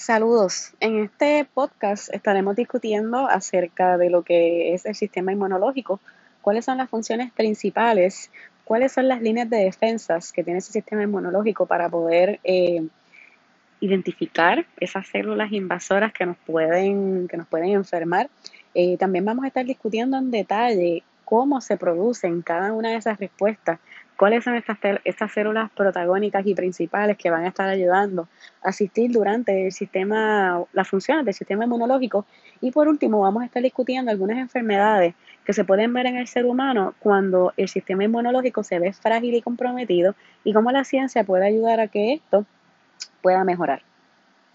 Saludos. En este podcast estaremos discutiendo acerca de lo que es el sistema inmunológico, cuáles son las funciones principales, cuáles son las líneas de defensas que tiene ese sistema inmunológico para poder eh, identificar esas células invasoras que nos pueden, que nos pueden enfermar. Eh, también vamos a estar discutiendo en detalle cómo se producen cada una de esas respuestas, cuáles son estas, células protagónicas y principales que van a estar ayudando a asistir durante el sistema, las funciones del sistema inmunológico. Y por último, vamos a estar discutiendo algunas enfermedades que se pueden ver en el ser humano cuando el sistema inmunológico se ve frágil y comprometido y cómo la ciencia puede ayudar a que esto pueda mejorar.